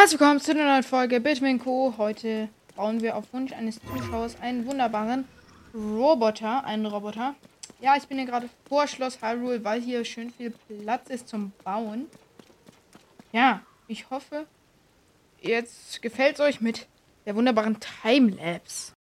Herzlich willkommen zu einer neuen Folge Bitman Co. Heute bauen wir auf Wunsch eines Zuschauers einen wunderbaren Roboter, einen Roboter. Ja, ich bin hier gerade vor Schloss Hyrule, weil hier schön viel Platz ist zum Bauen. Ja, ich hoffe, jetzt gefällt es euch mit der wunderbaren Timelapse.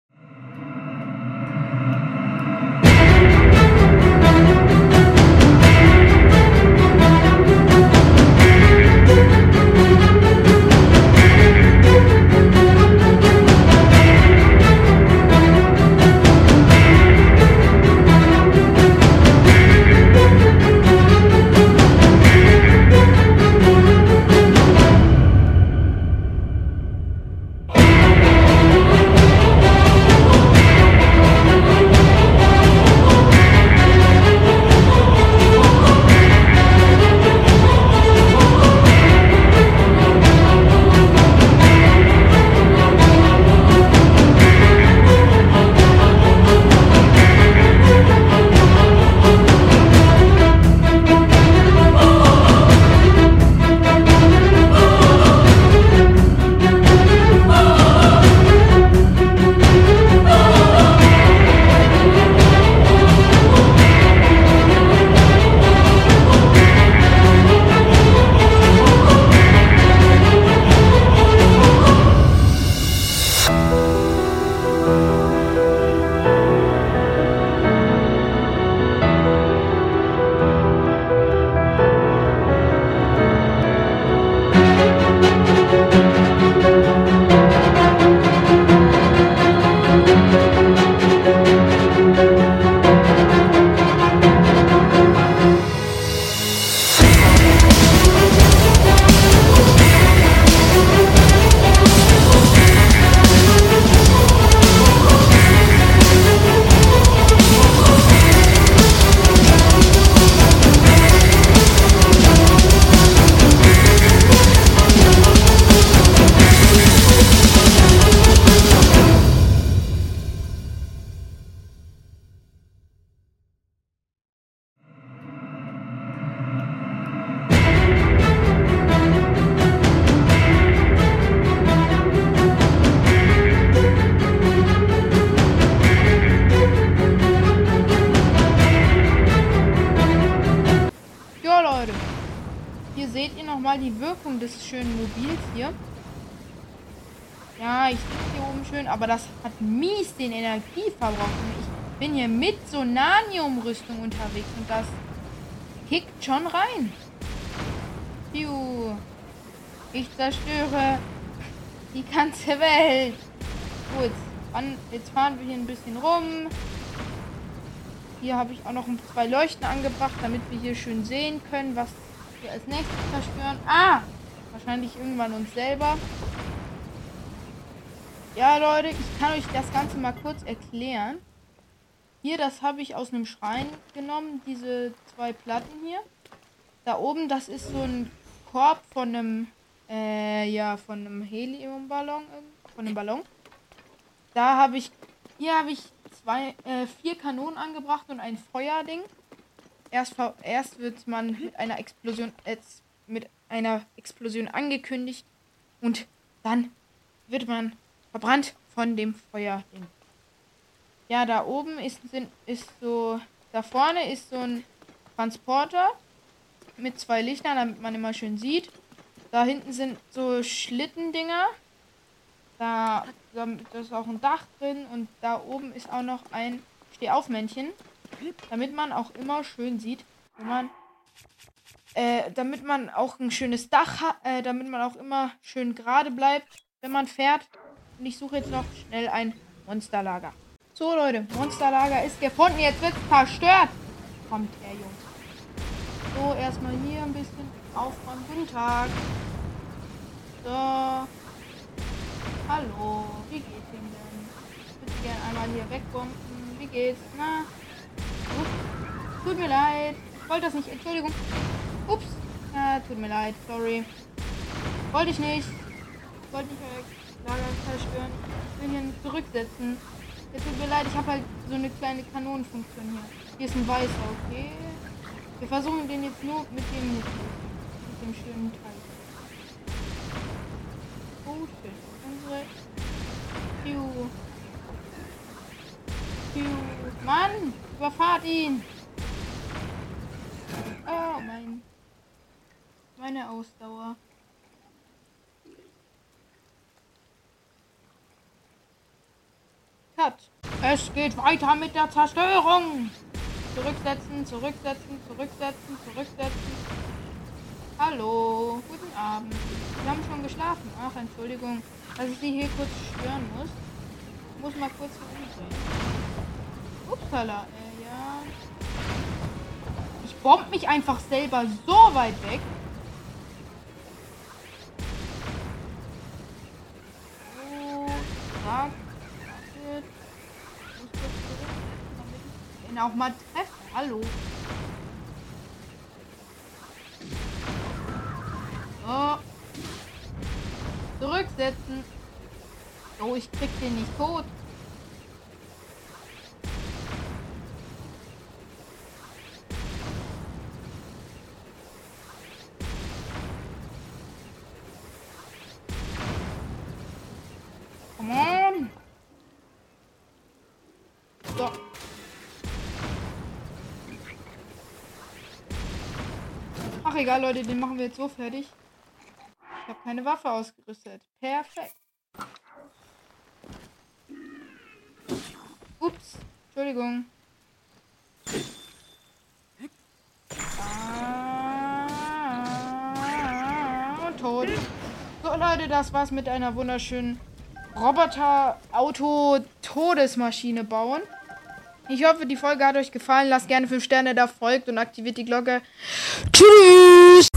Nochmal die Wirkung des schönen Mobils hier. Ja, ich sitze hier oben schön, aber das hat mies den Energieverbrauch. Ich bin hier mit Sonanium-Rüstung unterwegs und das kickt schon rein. Piu. Ich zerstöre die ganze Welt. Gut, jetzt fahren wir hier ein bisschen rum. Hier habe ich auch noch zwei Leuchten angebracht, damit wir hier schön sehen können, was wir als nächstes zerstören. Ah! Wahrscheinlich irgendwann uns selber. Ja, Leute, ich kann euch das Ganze mal kurz erklären. Hier, das habe ich aus einem Schrein genommen, diese zwei Platten hier. Da oben, das ist so ein Korb von einem, äh, ja, von einem Heliumballon, von einem Ballon. Da habe ich, hier habe ich zwei, äh, vier Kanonen angebracht und ein Feuerding. Erst, erst wird man mit einer Explosion, äh, mit einer Explosion angekündigt und dann wird man verbrannt von dem Feuerding. Ja, da oben ist, ist so, da vorne ist so ein Transporter mit zwei Lichtern, damit man immer schön sieht. Da hinten sind so Schlittendinger. Da, da ist auch ein Dach drin und da oben ist auch noch ein Stehaufmännchen, damit man auch immer schön sieht, wo man, äh, damit man auch ein schönes Dach hat, äh, damit man auch immer schön gerade bleibt, wenn man fährt. Und ich suche jetzt noch schnell ein Monsterlager. So Leute, Monsterlager ist gefunden, jetzt wird zerstört. Kommt er, Jungs. So, erstmal hier ein bisschen aufräumen. Guten Tag. So. Hallo, wie geht's Ihnen denn? Ich würde gerne einmal hier wegbomben. Wie geht's? Na? Tut mir leid. Wollte das nicht. Entschuldigung. Ups. Na, tut mir leid. Sorry. Wollte ich nicht. Ich wollte nicht euer Lager zerstören. Ich will hier zurücksetzen. Ja, tut mir leid, ich habe halt so eine kleine Kanonenfunktion hier. Hier ist ein weißer, okay? Wir versuchen den jetzt nur mit dem zu- mit dem schönen Teil. shit. Unsere. Piu. Piu. Mann! Überfahrt ihn! Oh, mein. Meine Ausdauer. Cut. Es geht weiter mit der Zerstörung. Zurücksetzen, zurücksetzen, zurücksetzen, zurücksetzen. Hallo, guten Abend. Sie haben schon geschlafen. Ach, Entschuldigung, dass ich Sie hier kurz stören muss. Ich muss mal kurz umdrehen. Upsala, äh, ja. Bomb mich einfach selber so weit weg. Ihn auch mal treffe. Hallo. So. Zurücksetzen. Oh, ich krieg den nicht tot. Egal, Leute, den machen wir jetzt so fertig. Ich habe keine Waffe ausgerüstet. Perfekt. Ups. Entschuldigung. Ah, tot. So, Leute, das war's mit einer wunderschönen Roboter-Auto-Todesmaschine bauen. Ich hoffe, die Folge hat euch gefallen. Lasst gerne 5 Sterne da, folgt und aktiviert die Glocke. Tschüss!